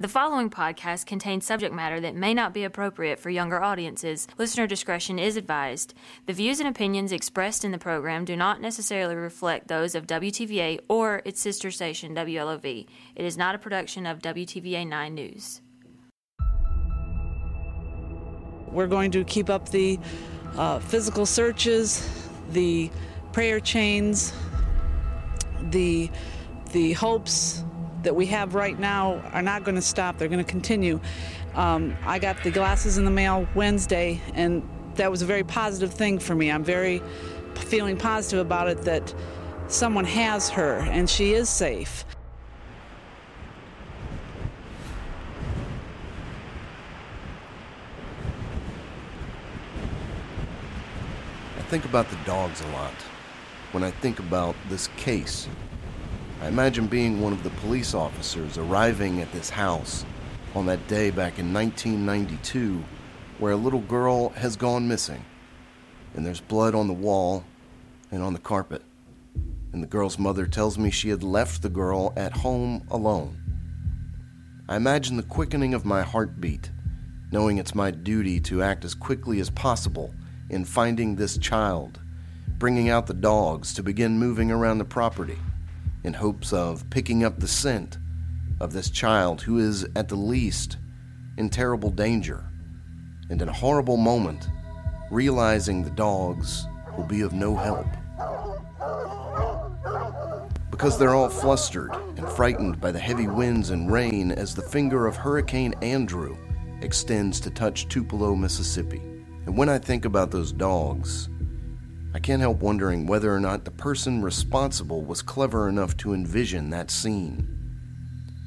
The following podcast contains subject matter that may not be appropriate for younger audiences. Listener discretion is advised. The views and opinions expressed in the program do not necessarily reflect those of WTVA or its sister station, WLOV. It is not a production of WTVA 9 News. We're going to keep up the uh, physical searches, the prayer chains, the the hopes that we have right now are not going to stop. They're going to continue. Um, I got the glasses in the mail Wednesday, and that was a very positive thing for me. I'm very feeling positive about it that someone has her and she is safe. I think about the dogs a lot when I think about this case I imagine being one of the police officers arriving at this house on that day back in 1992 where a little girl has gone missing. And there's blood on the wall and on the carpet. And the girl's mother tells me she had left the girl at home alone. I imagine the quickening of my heartbeat, knowing it's my duty to act as quickly as possible in finding this child, bringing out the dogs to begin moving around the property in hopes of picking up the scent of this child who is, at the least, in terrible danger, and in a horrible moment, realizing the dogs will be of no help. Because they're all flustered and frightened by the heavy winds and rain as the finger of Hurricane Andrew extends to touch Tupelo, Mississippi. And when I think about those dogs, I can't help wondering whether or not the person responsible was clever enough to envision that scene.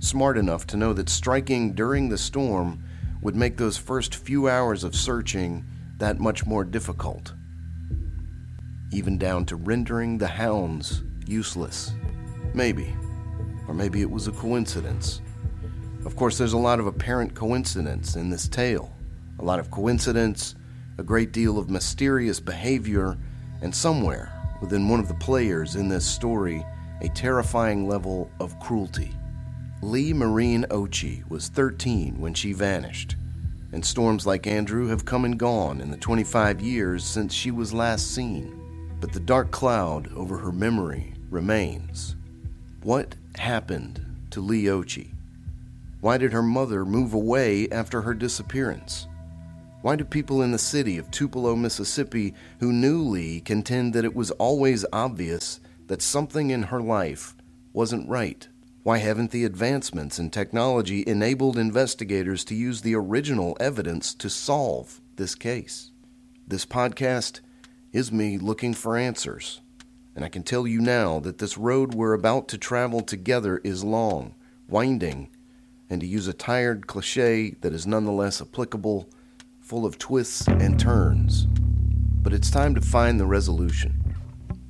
Smart enough to know that striking during the storm would make those first few hours of searching that much more difficult. Even down to rendering the hounds useless. Maybe. Or maybe it was a coincidence. Of course, there's a lot of apparent coincidence in this tale. A lot of coincidence, a great deal of mysterious behavior and somewhere within one of the players in this story, a terrifying level of cruelty. Leigh Marine Occhi was 13 when she vanished, and storms like Andrew have come and gone in the 25 years since she was last seen. But the dark cloud over her memory remains. What happened to Leigh Occhi? Why did her mother move away after her disappearance? Why do people in the city of Tupelo, Mississippi, who knew Leigh, contend that it was always obvious that something in her life wasn't right? Why haven't the advancements in technology enabled investigators to use the original evidence to solve this case? This podcast is me looking for answers. And I can tell you now that this road we're about to travel together is long, winding, and to use a tired cliche that is nonetheless applicable, full of twists and turns. But it's time to find the resolution.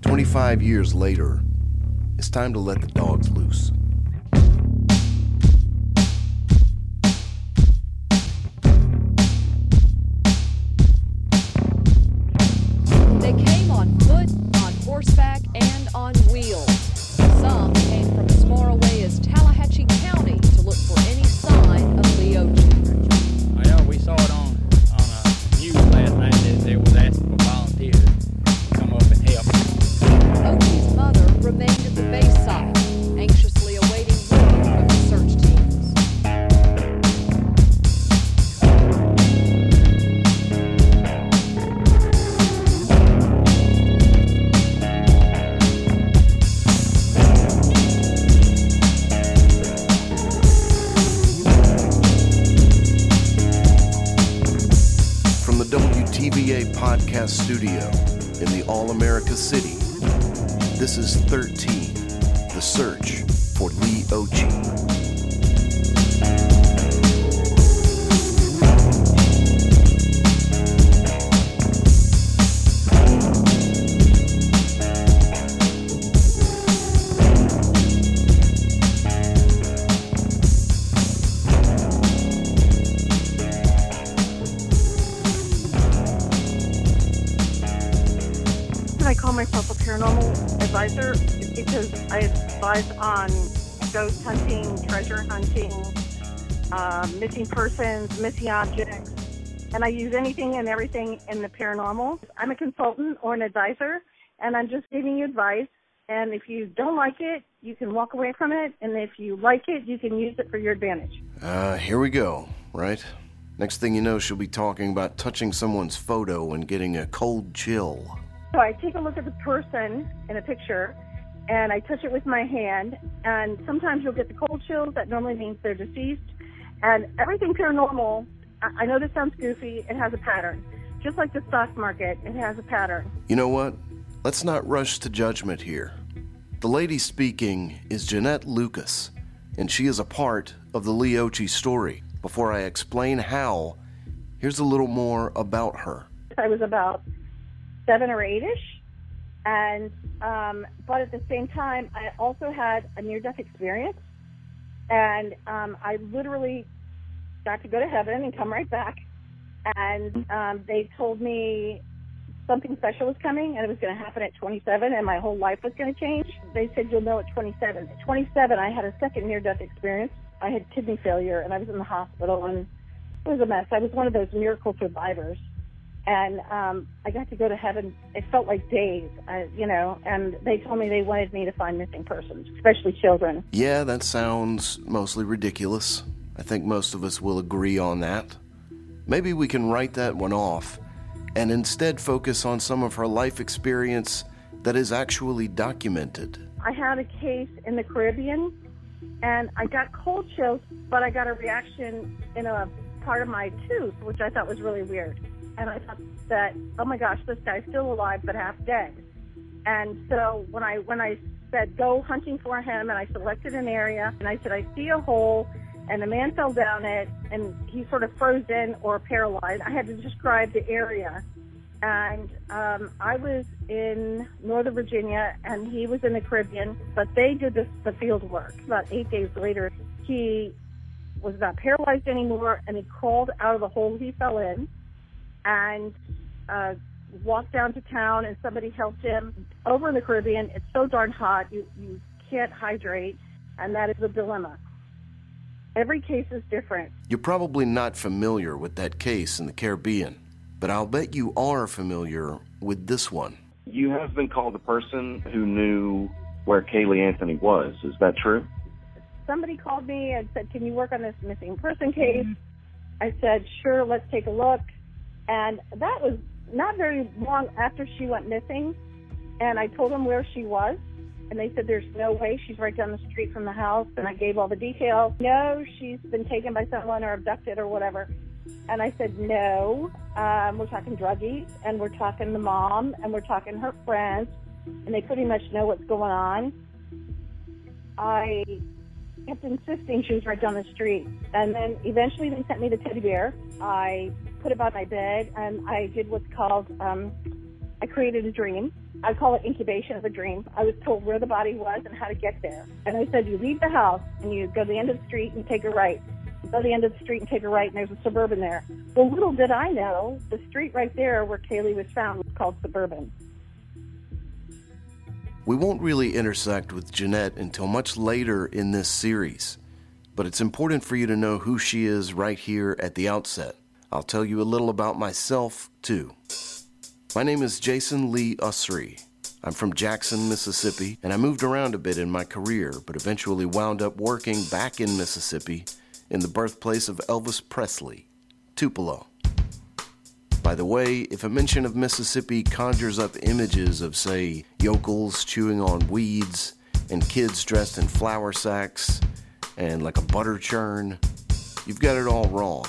25 years later, it's time to let the dogs loose. Um, missing persons, missing objects, and I use anything and everything in the paranormal. I'm a consultant or an advisor, and I'm just giving you advice. And if you don't like it, you can walk away from it, and if you like it, you can use it for your advantage. Uh, here we go, right? Next thing you know, she'll be talking about touching someone's photo and getting a cold chill. So I take a look at the person in a picture, and I touch it with my hand, and sometimes you'll get the cold chills. That normally means they're deceased. And everything paranormal, I I know this sounds goofy, it has a pattern. Just like the stock market, it has a pattern. You know what? Let's not rush to judgment here. The lady speaking is Jeanette Lucas, and she is a part of the Leigh Occhi story. Before I explain how, here's a little more about her. I was about seven or eight ish. And, um, but at the same time, I also had a near death experience. And um, I literally got to go to heaven and come right back. And um, they told me something special was coming and it was going to happen at 27 and my whole life was going to change. They said you'll know at 27. At 27, I had a second near death experience. I had kidney failure and I was in the hospital and it was a mess. I was one of those miracle survivors and um, I got to go to heaven. It felt like days, uh, you know. And they told me they wanted me to find missing persons, especially children. Yeah, that sounds mostly ridiculous. I think most of us will agree on that. Maybe we can write that one off and instead focus on some of her life experience that is actually documented. I had a case in the Caribbean, and I got cold chills, but I got a reaction in a part of my tooth, which I thought was really weird. And I thought that, oh my gosh, this guy's still alive but half dead. And so when I when I said go hunting for him, and I selected an area, and I said I see a hole, and the man fell down it, and he sort of frozen or paralyzed. I had to describe the area, and um, I was in Northern Virginia, and he was in the Caribbean, but they did this, the field work. About eight days later, he was not paralyzed anymore, and he crawled out of the hole he fell in, and uh, walked down to town, and somebody helped him. Over in the Caribbean, it's so darn hot, you you can't hydrate, and that is a dilemma. Every case is different. You're probably not familiar with that case in the Caribbean, but I'll bet you are familiar with this one. You have been called the person who knew where Caylee Anthony was. Is that true? somebody called me and said, "Can you work on this missing person case?" I said, "Sure, let's take a look." And that was not very long after she went missing, and I told them where she was, and they said, "There's no way she's right down the street from the house." And I gave all the details. No, she's been taken by someone or abducted or whatever. And I said, "No, um, we're talking druggies, and we're talking the mom, and we're talking her friends, and they pretty much know what's going on." I kept insisting she was right down the street. And then eventually they sent me the teddy bear. I put it by my bed and I did what's called, um, I created a dream. I call it incubation of a dream. I was told where the body was and how to get there. And I said, you leave the house and you go to the end of the street and take a right. Go to the end of the street and take a right and there's a suburban there. Well, little did I know, the street right there where Caylee was found was called Suburban. We won't really intersect with Jeanette until much later in this series, but it's important for you to know who she is right here at the outset. I'll tell you a little about myself, too. My name is Jason Lee Usry. I'm from Jackson, Mississippi, and I moved around a bit in my career, but eventually wound up working back in Mississippi in the birthplace of Elvis Presley, Tupelo. By the way, if a mention of Mississippi conjures up images of, say, yokels chewing on weeds and kids dressed in flour sacks and like a butter churn, you've got it all wrong.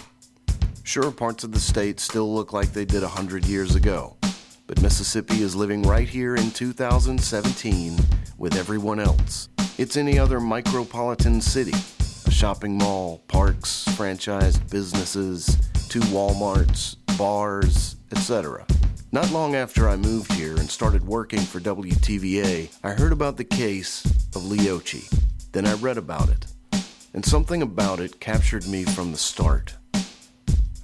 Sure, parts of the state still look like they did a hundred years ago, but Mississippi is living right here in 2017 with everyone else. It's any other micropolitan city a shopping mall, parks, franchised businesses, two Walmarts, bars, etc. Not long after I moved here and started working for WTVA, I heard about the case of Leigh Occhi. Then I read about it, and something about it captured me from the start.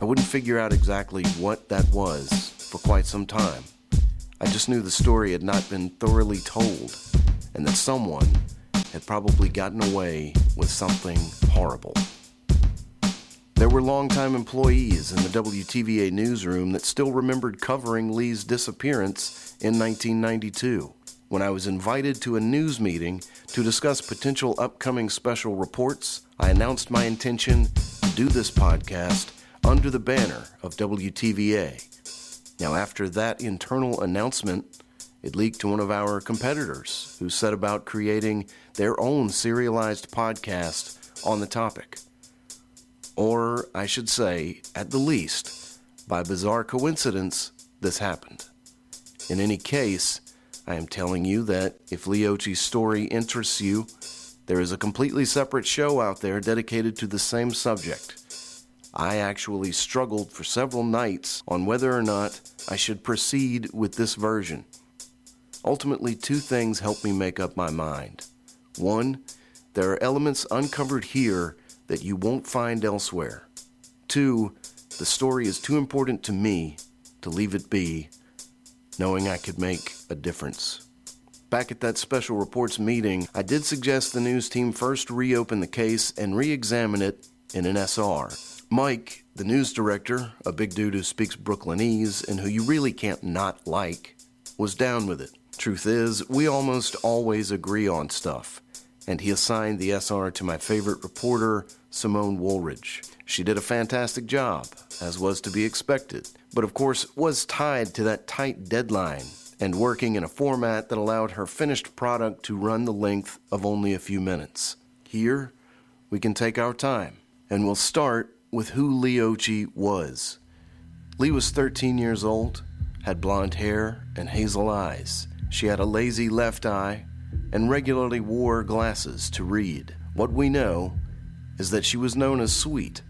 I wouldn't figure out exactly what that was for quite some time. I just knew the story had not been thoroughly told, and that someone had probably gotten away with something horrible. There were longtime employees in the WTVA newsroom that still remembered covering Leigh's disappearance in 1992 when I was invited to a news meeting to discuss potential upcoming special reports. I announced my intention to do this podcast under the banner of WTVA. Now, after that internal announcement, it leaked to one of our competitors who set about creating their own serialized podcast on the topic. Or, I should say, at the least, by bizarre coincidence, this happened. In any case, I am telling you that if Leigh Occhi's story interests you, there is a completely separate show out there dedicated to the same subject. I actually struggled for several nights on whether or not I should proceed with this version. Ultimately, two things helped me make up my mind. One, there are elements uncovered here that you won't find elsewhere. Two, the story is too important to me to leave it be, knowing I could make a difference. Back at that special reports meeting, I did suggest the news team first reopen the case and re examine it in an SR. Mike, the news director, a big dude who speaks Brooklynese and who you really can't not like, was down with it. Truth is, we almost always agree on stuff, and he assigned the SR to my favorite reporter, Simone Woolridge. She did a fantastic job, as was to be expected, but of course was tied to that tight deadline and working in a format that allowed her finished product to run the length of only a few minutes. Here, we can take our time, and we'll start with who Leigh Occhi was. Leigh was 13 years old, had blonde hair and hazel eyes. She had a lazy left eye and regularly wore glasses to read. What we know is that she was known as sweet,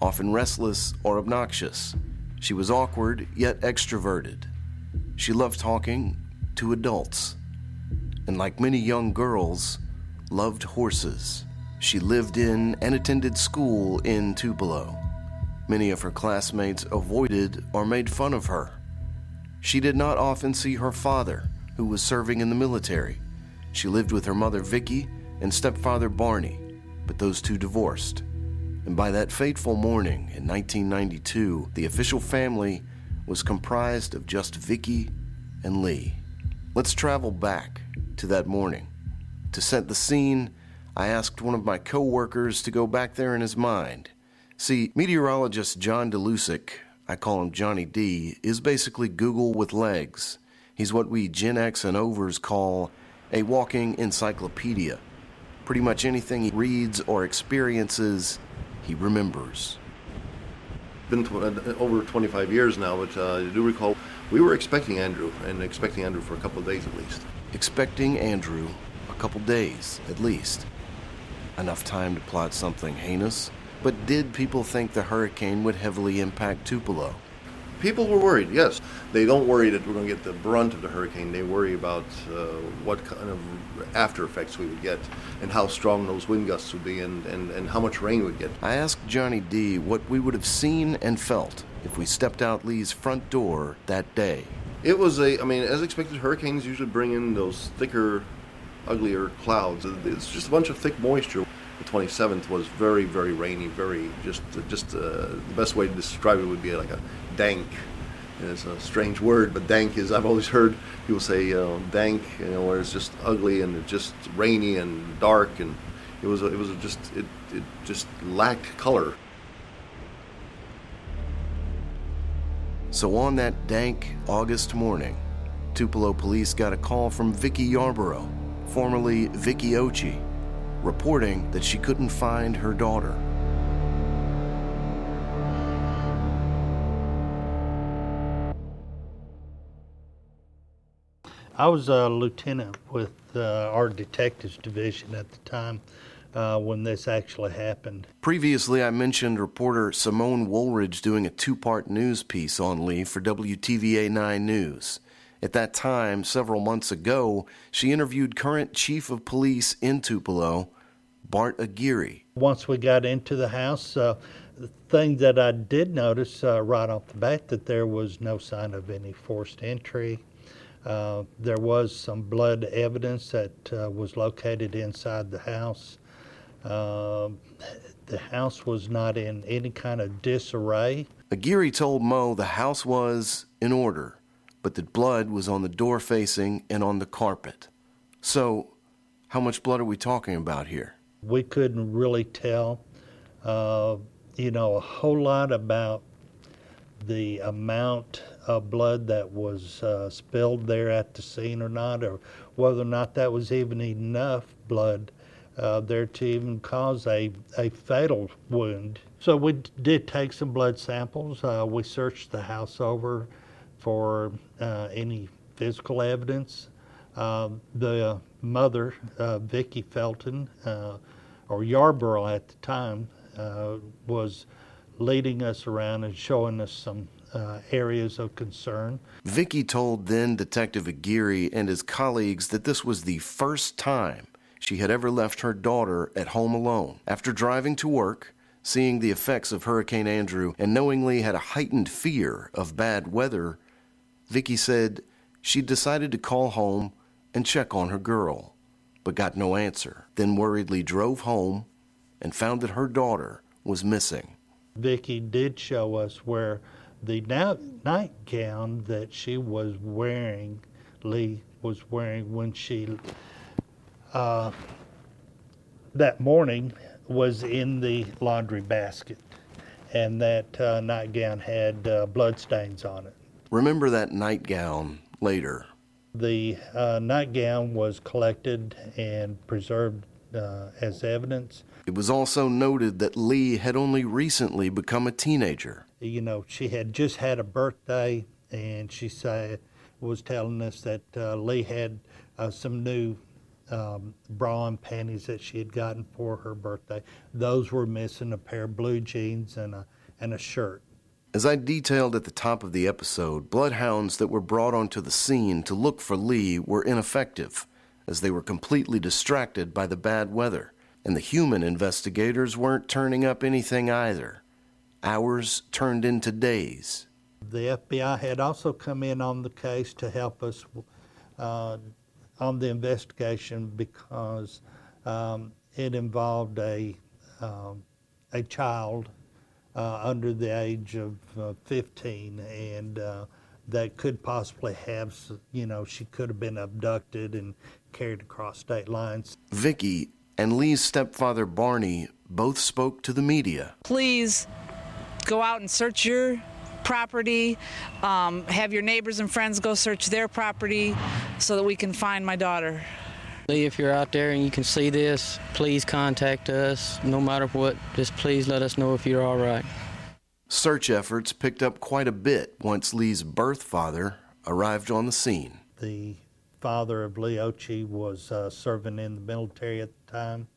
often restless or obnoxious. She was awkward yet extroverted. She loved talking to adults, and like many young girls, loved horses. She lived in and attended school in Tupelo. Many of her classmates avoided or made fun of her. She did not often see her father, who was serving in the military. She lived with her mother Vicky and stepfather Barney, but those two divorced. And by that fateful morning in 1992, the official family was comprised of just Vicky and Leigh. Let's travel back to that morning. To set the scene, I asked one of my coworkers to go back there in his mind. See, meteorologist John DeLusick, I call him Johnny D, is basically Google with legs. He's what we Gen X and overs call a walking encyclopedia. Pretty much anything he reads or experiences, he remembers. Been tw- uh, over 25 years now, but uh, I do recall we were expecting Andrew, and expecting Andrew for a couple of days at least. Expecting Andrew a couple days, at least. Enough time to plot something heinous. But did people think the hurricane would heavily impact Tupelo? People were worried, yes. They don't worry that we're going to get the brunt of the hurricane. They worry about uh, what kind of after effects we would get and how strong those wind gusts would be and, and, and how much rain we'd get. I asked Johnny D what we would have seen and felt if we stepped out Leigh's front door that day. It was a, I mean, as expected, hurricanes usually bring in those thicker, uglier clouds. It's just a bunch of thick moisture. The 27th was very, very rainy, very just, just uh, the best way to describe it would be like a dank. It's a strange word, but dank is, I've always heard people say uh, dank, you know, where it's just ugly and it's just rainy and dark and it was, it was just, it, it just lacked color. So on that dank August morning, Tupelo police got a call from Vicky Yarborough, formerly Vicky Occhi, reporting that she couldn't find her daughter. I was a lieutenant with uh, our detectives division at the time uh, when this actually happened. Previously, I mentioned reporter Simone Woolridge doing a two part news piece on Leigh for WTVA 9 News. At that time, several months ago, she interviewed current chief of police in Tupelo, Bart Aguirre. Once we got into the house, uh, the thing that I did notice uh, right off the bat that there was no sign of any forced entry. Uh, there was some blood evidence that uh, was located inside the house. Um, the house was not in any kind of disarray. Aguirre told Mo the house was in order, but that blood was on the door facing and on the carpet. So, how much blood are we talking about here? We couldn't really tell, uh, you know, a whole lot about the amount of blood that was uh, spilled there at the scene or not, or whether or not that was even enough blood uh, there to even cause a, a fatal wound. So we did take some blood samples. Uh, we searched the house over for uh, any physical evidence. Um, the mother, uh, Vicki Felton, uh, or Yarborough at the time, was leading us around and showing us some uh, areas of concern. Vicki told then Detective Aguirre and his colleagues that this was the first time she had ever left her daughter at home alone. After driving to work, seeing the effects of Hurricane Andrew, and knowingly had a heightened fear of bad weather, Vicki said she decided to call home and check on her girl, but got no answer. Then worriedly drove home and found that her daughter was missing. Vicky did show us where the nightgown that she was wearing, Leigh was wearing when she, uh, that morning, was in the laundry basket. And that uh, nightgown had uh, blood stains on it. Remember that nightgown later. The uh, nightgown was collected and preserved uh, as evidence. It was also noted that Leigh had only recently become a teenager. You know, she had just had a birthday, and she said was telling us that uh, Leigh had uh, some new um, bra and panties that she had gotten for her birthday. Those were missing a pair of blue jeans and a and a shirt. As I detailed at the top of the episode, bloodhounds that were brought onto the scene to look for Leigh were ineffective, as they were completely distracted by the bad weather, and the human investigators weren't turning up anything either. Hours turned into days. The FBI had also come in on the case to help us uh, on the investigation because um, it involved a um, a child under the age of uh, 15, and uh, that could possibly have, you know, she could have been abducted and carried across state lines. Vicky and Leigh's stepfather Barney both spoke to the media. Please go out and search your property, um, have your neighbors and friends go search their property so that we can find my daughter. Leigh, if you're out there and you can see this, please contact us. No matter what, just please let us know if you're all right. Search efforts picked up quite a bit once Leigh's birth father arrived on the scene. The father of Leigh Occhi was uh, serving in the military at the time,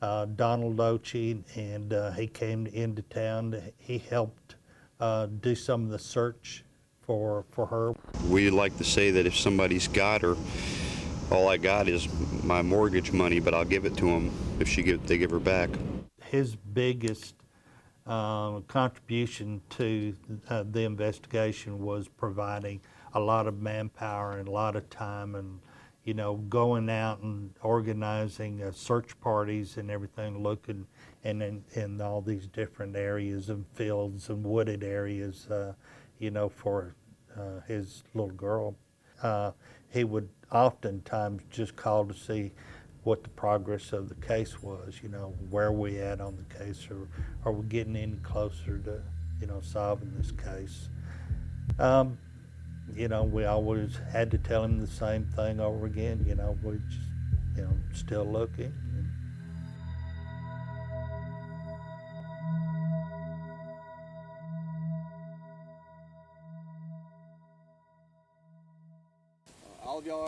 uh, Donald Occhi, and uh, he came into town. He helped uh, do some of the search for for her. We like to say that if somebody's got her, all I got is my mortgage money, but I'll give it to them if she give, they give her back. His biggest uh, contribution to uh, the investigation was providing a lot of manpower and a lot of time and you know going out and organizing uh, search parties and everything looking and in, in all these different areas and fields and wooded areas uh, you know for uh, his little girl uh, he would oftentimes just call to see what the progress of the case was, you know, where we at on the case, or are we getting any closer to, you know, solving this case. Um, you know, we always had to tell him the same thing over again, you know, we're just, you know, still looking.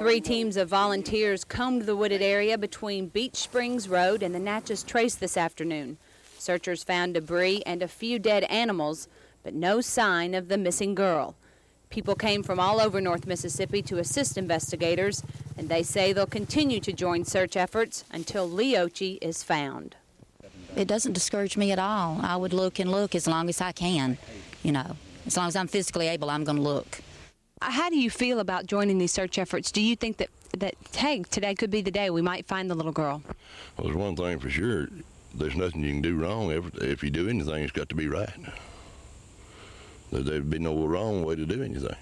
Three teams of volunteers combed the wooded area between Beach Springs Road and the Natchez Trace this afternoon. Searchers found debris and a few dead animals, but no sign of the missing girl. People came from all over North Mississippi to assist investigators, and they say they'll continue to join search efforts until Leigh Occhi is found. It doesn't discourage me at all. I would look and look as long as I can, you know. As long as I'm physically able, I'm going to look. How do you feel about joining these search efforts? Do you think that that hey, today could be the day we might find the little girl? Well, there's one thing for sure. there's nothing you can do wrong. If, if you do anything, it's got to be right. There- There'd be no wrong way to do anything.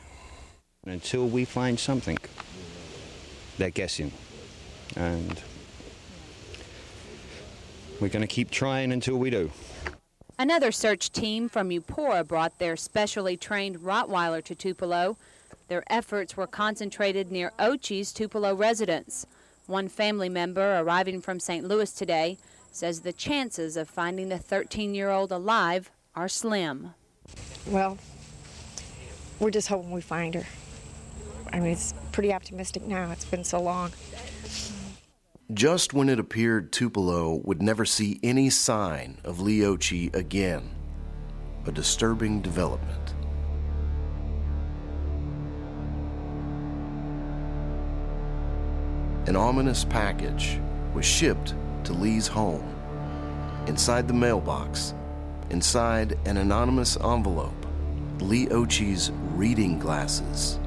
Until we find something, they're guessing. And we're going to keep trying until we do. Another search team from Eupora brought their specially trained Rottweiler to Tupelo. Their efforts were concentrated near Occhi's Tupelo residence. One family member arriving from St. Louis today says the chances of finding the 13 year old alive are slim. Well, we're just hoping we find her. I mean, it's pretty optimistic now. It's been so long. Just when it appeared Tupelo would never see any sign of Leigh Occhi again, a disturbing development. An ominous package was shipped to Leigh's home. Inside the mailbox, inside an anonymous envelope, Leigh Occhi's reading glasses.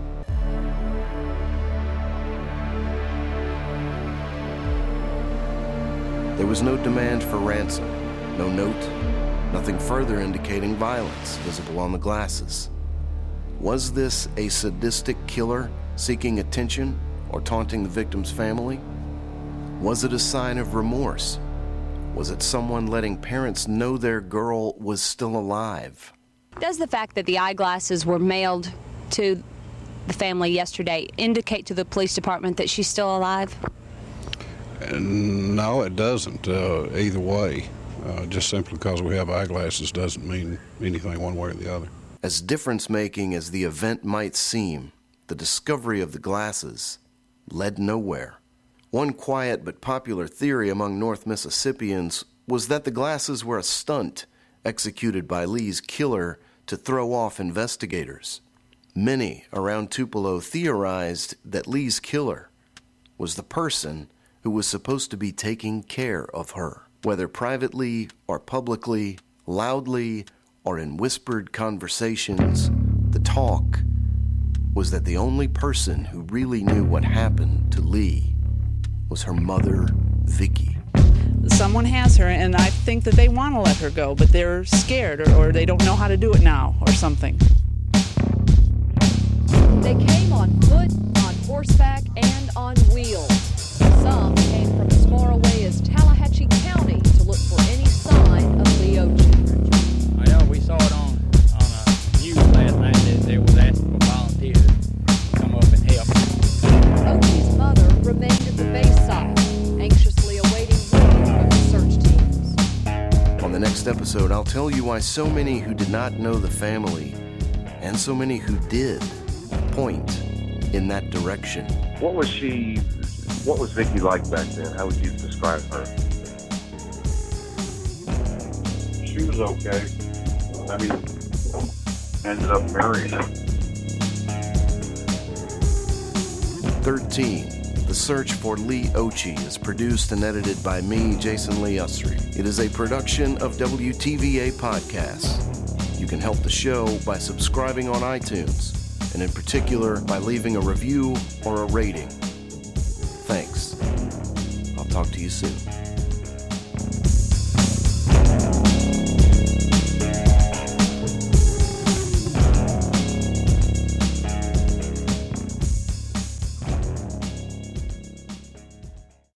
There was no demand for ransom, no note, nothing further indicating violence visible on the glasses. Was this a sadistic killer seeking attention or taunting the victim's family? Was it a sign of remorse? Was it someone letting parents know their girl was still alive? Does the fact that the eyeglasses were mailed to the family yesterday indicate to the police department that she's still alive? No, it doesn't. Uh, either way, uh, just simply because we have eyeglasses doesn't mean anything one way or the other. As difference making as the event might seem, the discovery of the glasses led nowhere. One quiet but popular theory among North Mississippians was that the glasses were a stunt executed by Leigh's killer to throw off investigators. Many around Tupelo theorized that Leigh's killer was the person who was supposed to be taking care of her, whether privately or publicly, loudly or in whispered conversations. The talk was that the only person who really knew what happened to Leigh was her mother, Vicky. Someone has her, and I think that they want to let her go, but they're scared or, or they don't know how to do it now or something. They came on foot, on horseback, and on wheels. Some next episode, I'll tell you why so many who did not know the family, and so many who did, point in that direction. What was she? What was Vicky like back then? How would you describe her? She was okay. I mean, ended up marrying him. 13. The Search for Leigh Occhi is produced and edited by me, Jason Lee Usry. It is a production of WTVA Podcasts. You can help the show by subscribing on iTunes, and in particular by leaving a review or a rating. Thanks. I'll talk to you soon.